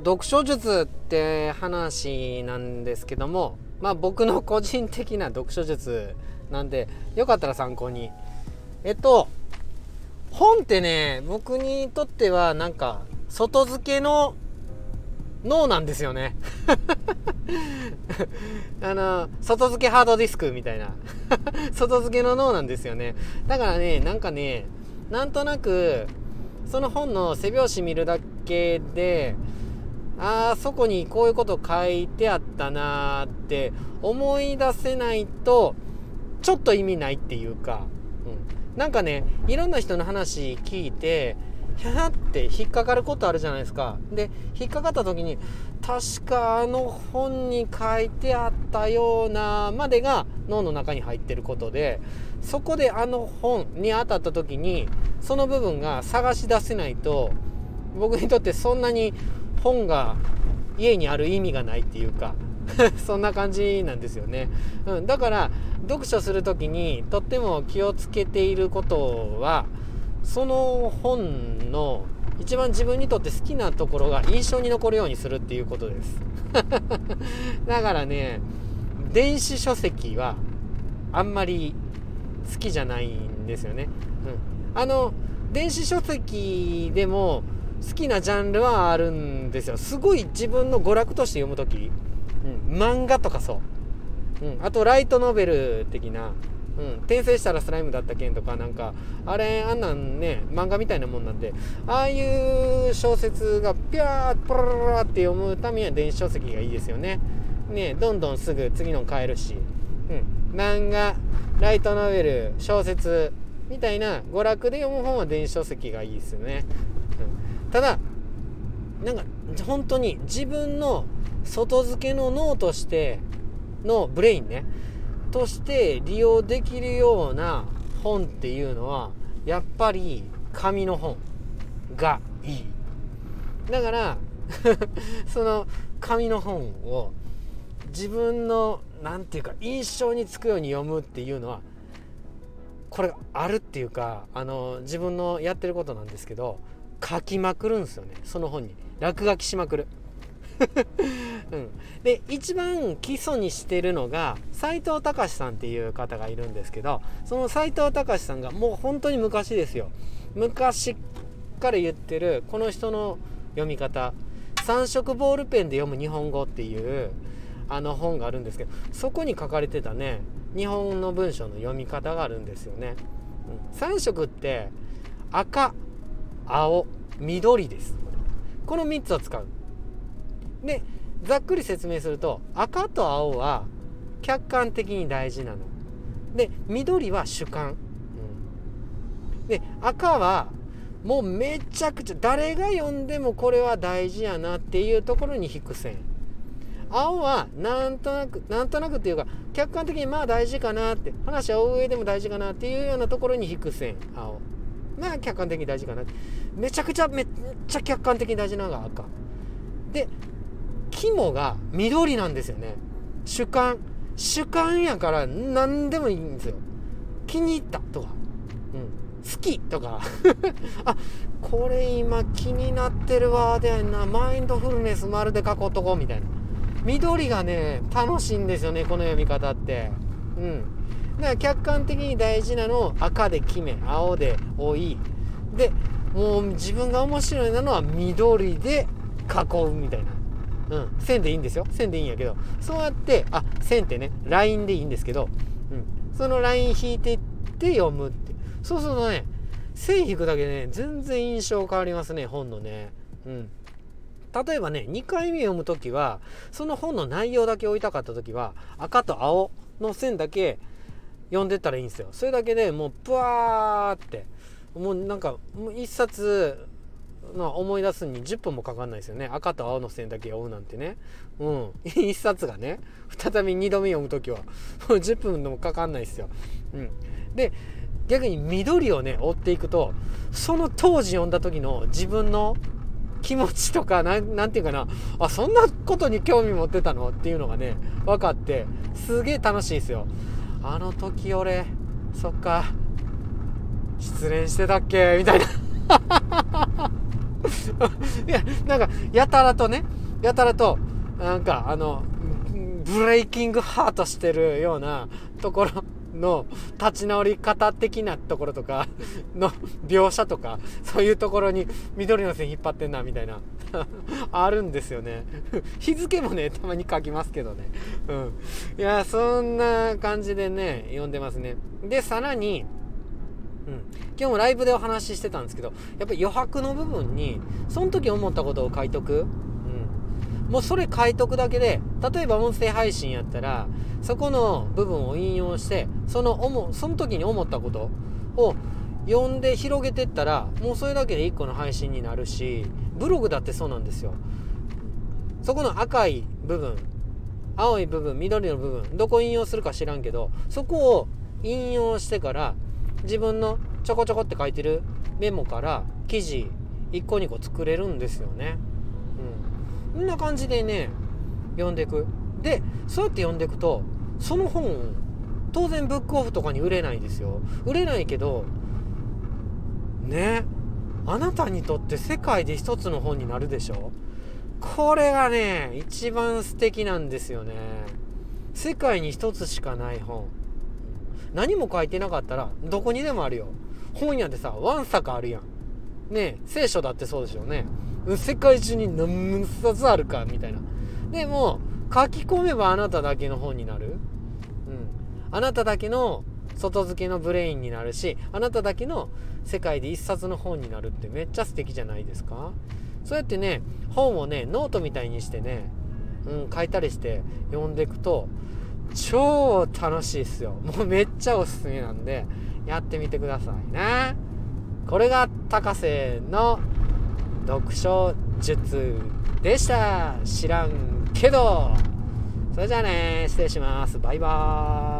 読書術って話なんですけどもまあ僕の個人的な読書術なんでよかったら参考に。えっと本ってね僕にとってはなんか外付けの脳なんですよね。あの外付けハードディスクみたいな。外付けの脳なんですよね。だからねなんかねなんとなくその本の背表紙見るだけであそこにこういうこと書いてあったなーって思い出せないとちょっと意味ないっていうか、うん、なんかねいろんな人の話聞いてひゃって引っかかることあるじゃないですか。で引っかかった時に確かあの本に書いてあったようなまでが脳の中に入ってることでそこであの本に当たった時にその部分が探し出せないと僕にとってそんなに本が家にある意味がないっていうか そんな感じなんですよね、うん、だから読書する時にとっても気をつけていることはその本の一番自分にとって好きなところが印象に残るようにするっていうことです。だからね電子書籍はあんまり好きじゃないんですよね、うん、あの電子書籍でも好きなジャンルはあるんですよ。すごい自分の娯楽として読む時、うん、漫画とかそう、うん、あとライトノベル的な、うん、転生したらスライムだった件とかなんかあれあんなんね漫画みたいなもんなんでああいう小説がピャーッポロロロって読むためには電子書籍がいいですよね。ねどんどんすぐ次の買えるし、うん、漫画ライトノベル小説みたいな娯楽で読む本は電子書籍がいいですよね。うん。ただなんか本当に自分の外付けの脳としてのブレインねとして利用できるような本っていうのはやっぱり紙の本がいい。だから その紙の本を自分の何て言うか印象につくように読むっていうのはこれあるっていうかあの自分のやってることなんですけど書きまくるんですよね。その本に。落書きしまくる、うん、で一番基礎にしてるのが斎藤隆さんっていう方がいるんですけどその斎藤隆さんがもう本当に昔ですよ。昔から言ってるこの人の読み方。3色ボールペンで読む日本語っていうあの本があるんですけどそこに書かれてたね日本の文章の読み方があるんですよね、うん、3色って赤青緑です。この3つを使う。でざっくり説明すると赤と青は客観的に大事なの。で緑は主観、うん、で赤はもうめちゃくちゃ誰が読んでもこれは大事やなっていうところに引く線。青はなんとなくなんとなくっていうか客観的にまあ大事かなって話を追う上でも大事かなっていうようなところに引く線。青。まあ客観的に大事かな。めちゃくちゃめっちゃ客観的に大事なのが赤。で肝が緑なんですよね。主観。主観やから何でもいいんですよ。気に入ったとか、うん、好きとか。あこれ今気になってるワードやな。マインドフルネス丸で書こうとこうみたいな。緑がね楽しいんですよねこの読み方って。うん。だから客観的に大事なのを赤で決め青で多いでもう自分が面白いなのは緑で囲うみたいな。うん、線でいいんですよ。線でいいんやけど。そうやってあ線ってねラインでいいんですけど、うん、そのライン引いてって読むって。そうするとね線引くだけでね全然印象変わりますね本のね。うん。例えばね2回目読む時はその本の内容だけ追いたかった時は赤と青の線だけ読んでったらいいんですよ。それだけでもうブワーってもうなんかもう一冊の思い出すに10分もかかんないですよね。赤と青の線だけ読むなんてね。うん。一冊がね再び2度目読む時はもう10分でもかかんないですよ、うん、で逆に緑をね追っていくとその当時読んだ時の自分の気持ちとか何て言うかなあそんなことに興味持ってたの？っていうのがね分かってすげえ楽しいですよ。あの時俺そっか失恋してたっけ？みたいな。いやなんかやたらとねやたらとなんかあのブレイキングハートしてるようなところの立ち直り方的なところとか の描写とかそういうところに緑の線引っ張ってんなみたいな あるんですよね。日付もねたまに書きますけどね。うん。いやそんな感じでね読んでますね。でさらにうん、今日もライブでお話ししてたんですけどやっぱり余白の部分にその時思ったことを書いとく、うん、もうそれ書いとくだけで例えば音声配信やったらそこの部分を引用してその思その時に思ったことを読んで広げてったらもうそれだけで1個の配信になるしブログだってそうなんですよそこの赤い部分青い部分緑の部分どこ引用するか知らんけどそこを引用してから自分のちょこちょこって書いてるメモから記事1個2個作れるんですよね。ん。な感じでね、読んでいく。で、そうやって読んでいくと、その本、当然ブックオフとかに売れないですよ。売れないけど、ね、あなたにとって世界で一つの本になるでしょ？これがね、一番素敵なんですよね。世界に一つしかない本。何も書いてなかったらどこにでもあるよ本屋でさわんさかあるやんね聖書だってそうでしょうね世界中に何冊あるかみたいなでも書き込めばあなただけの本になるうんあなただけの外付けのブレインになるしあなただけの世界で一冊の本になるってめっちゃ素敵じゃないですかそうやってね本をねノートみたいにしてね、うん、書いたりして読んでいくと超楽しいっすよ。もうめっちゃおすすめなんで、やってみてくださいね。これが高瀬の読書術でした。知らんけど。それじゃあね、失礼します。バイバーイ。